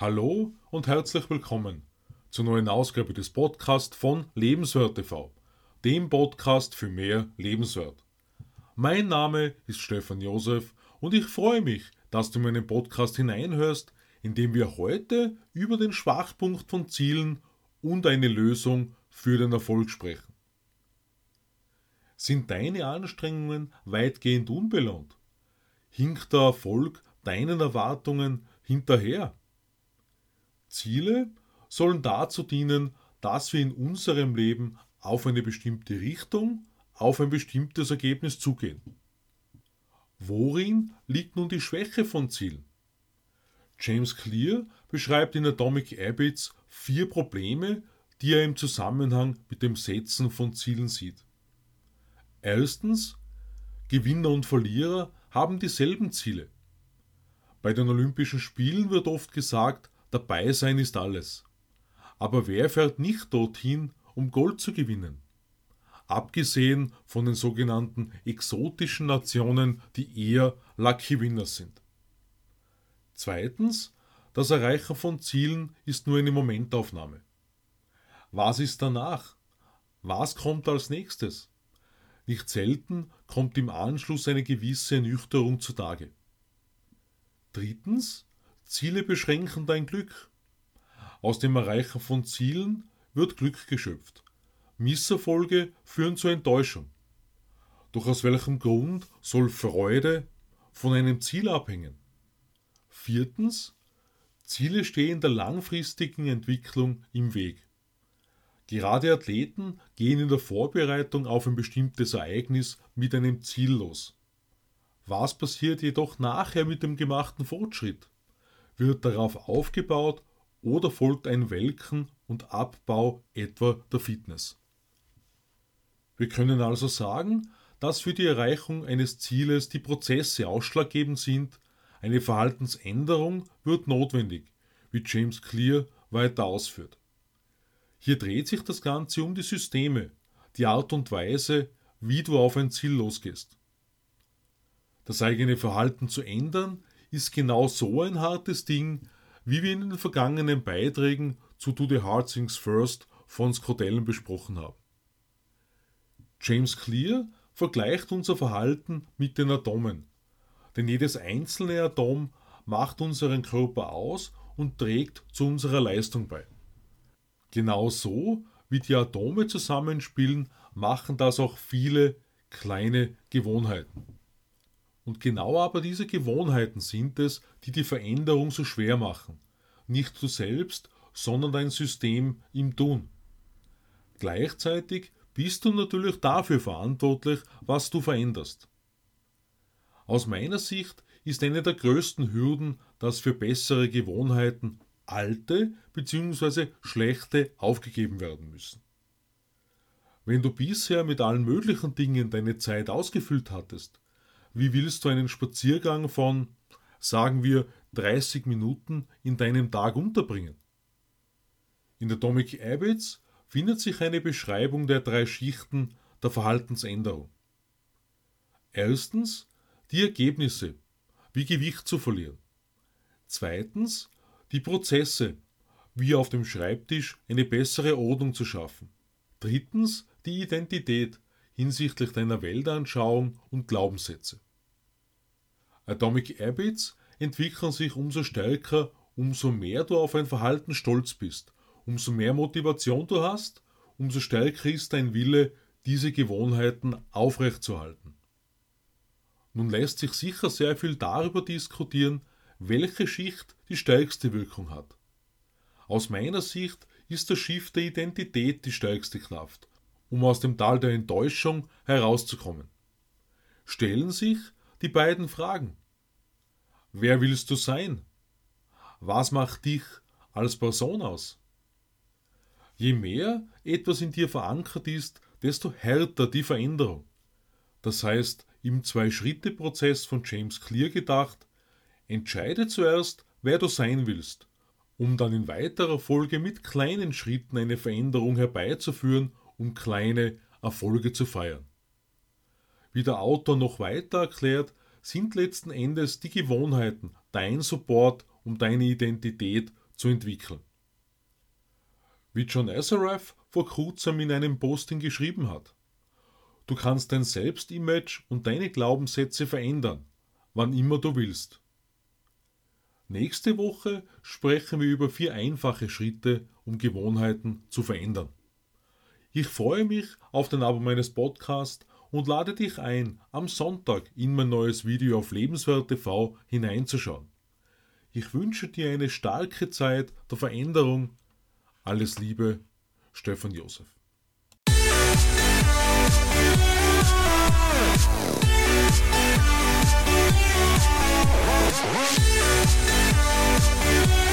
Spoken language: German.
Hallo und herzlich willkommen zur neuen Ausgabe des Podcasts von Lebenswert TV, dem Podcast für mehr Lebenswert. Mein Name ist Stefan Josef und ich freue mich, dass du in meinen Podcast hineinhörst, in dem wir heute über den Schwachpunkt von Zielen und eine Lösung für den Erfolg sprechen. Sind deine Anstrengungen weitgehend unbelohnt? Hinkt der Erfolg deinen Erwartungen hinterher? Ziele sollen dazu dienen, dass wir in unserem Leben auf eine bestimmte Richtung, auf ein bestimmtes Ergebnis zugehen. Worin liegt nun die Schwäche von Zielen? James Clear beschreibt in Atomic Habits vier Probleme, die er im Zusammenhang mit dem Setzen von Zielen sieht. Erstens, Gewinner und Verlierer haben dieselben Ziele. Bei den Olympischen Spielen wird oft gesagt, dabei sein ist alles. Aber wer fährt nicht dorthin, um Gold zu gewinnen? Abgesehen von den sogenannten exotischen Nationen, die eher Lucky Winners sind. Zweitens, das Erreichen von Zielen ist nur eine Momentaufnahme. Was ist danach? Was kommt als nächstes? Nicht selten kommt im Anschluss eine gewisse Ernüchterung zutage. Drittens, Ziele beschränken dein Glück. Aus dem Erreichen von Zielen wird Glück geschöpft. Misserfolge führen zur Enttäuschung. Doch aus welchem Grund soll Freude von einem Ziel abhängen? Viertens, Ziele stehen der langfristigen Entwicklung im Weg. Gerade Athleten gehen in der Vorbereitung auf ein bestimmtes Ereignis mit einem Ziel los. Was passiert jedoch nachher mit dem gemachten Fortschritt? Wird darauf aufgebaut oder folgt ein Welken und Abbau etwa der Fitness? Wir können also sagen, dass für die Erreichung eines Zieles die Prozesse ausschlaggebend sind, eine Verhaltensänderung wird notwendig, wie James Clear weiter ausführt. Hier dreht sich das Ganze um die Systeme, die Art und Weise, wie du auf ein Ziel losgehst. Das eigene Verhalten zu ändern, ist genau so ein hartes Ding, wie wir in den vergangenen Beiträgen zu Do the Hard Things First von Scott Allen besprochen haben. James Clear vergleicht unser Verhalten mit den Atomen, denn jedes einzelne Atom macht unseren Körper aus und trägt zu unserer Leistung bei. Genauso wie die Atome zusammenspielen, machen das auch viele kleine Gewohnheiten. Und genau aber diese Gewohnheiten sind es, die die Veränderung so schwer machen. Nicht du selbst, sondern dein System im Tun. Gleichzeitig bist du natürlich dafür verantwortlich, was du veränderst. Aus meiner Sicht ist eine der größten Hürden, dass für bessere Gewohnheiten alte bzw. schlechte aufgegeben werden müssen. Wenn du bisher mit allen möglichen Dingen deine Zeit ausgefüllt hattest, wie willst du einen Spaziergang von, sagen wir, 30 Minuten in deinem Tag unterbringen? In Atomic Habits findet sich eine Beschreibung der drei Schichten der Verhaltensänderung. Erstens die Ergebnisse, wie Gewicht zu verlieren. Zweitens die Prozesse, wie auf dem Schreibtisch eine bessere Ordnung zu schaffen. Drittens die Identität hinsichtlich deiner Weltanschauung und Glaubenssätze. Atomic Habits entwickeln sich umso stärker, umso mehr du auf ein Verhalten stolz bist, umso mehr Motivation du hast, umso stärker ist dein Wille, diese Gewohnheiten aufrechtzuerhalten. Nun lässt sich sicher sehr viel darüber diskutieren, welche Schicht die stärkste Wirkung hat. Aus meiner Sicht ist das Schiff der Identität die stärkste Kraft, um aus dem Tal der Enttäuschung herauszukommen. Stellen sich die beiden Fragen. Wer willst du sein? Was macht dich als Person aus? Je mehr etwas in dir verankert ist, desto härter die Veränderung. Das heißt, im Zwei-Schritte-Prozess von James Clear gedacht, Entscheide zuerst, wer du sein willst, um dann in weiterer Folge mit kleinen Schritten eine Veränderung herbeizuführen, um kleine Erfolge zu feiern. Wie der Autor noch weiter erklärt, sind letzten Endes die Gewohnheiten dein Support, um deine Identität zu entwickeln. Wie John Azareth vor kurzem in einem Posting geschrieben hat. Du kannst dein Selbstimage und deine Glaubenssätze verändern, wann immer du willst. Nächste Woche sprechen wir über vier einfache Schritte, um Gewohnheiten zu verändern. Ich freue mich auf den Abo meines Podcasts und lade dich ein, am Sonntag in mein neues Video auf Lebenswert TV hineinzuschauen. Ich wünsche dir eine starke Zeit der Veränderung. Alles Liebe, Stefan Josef. What?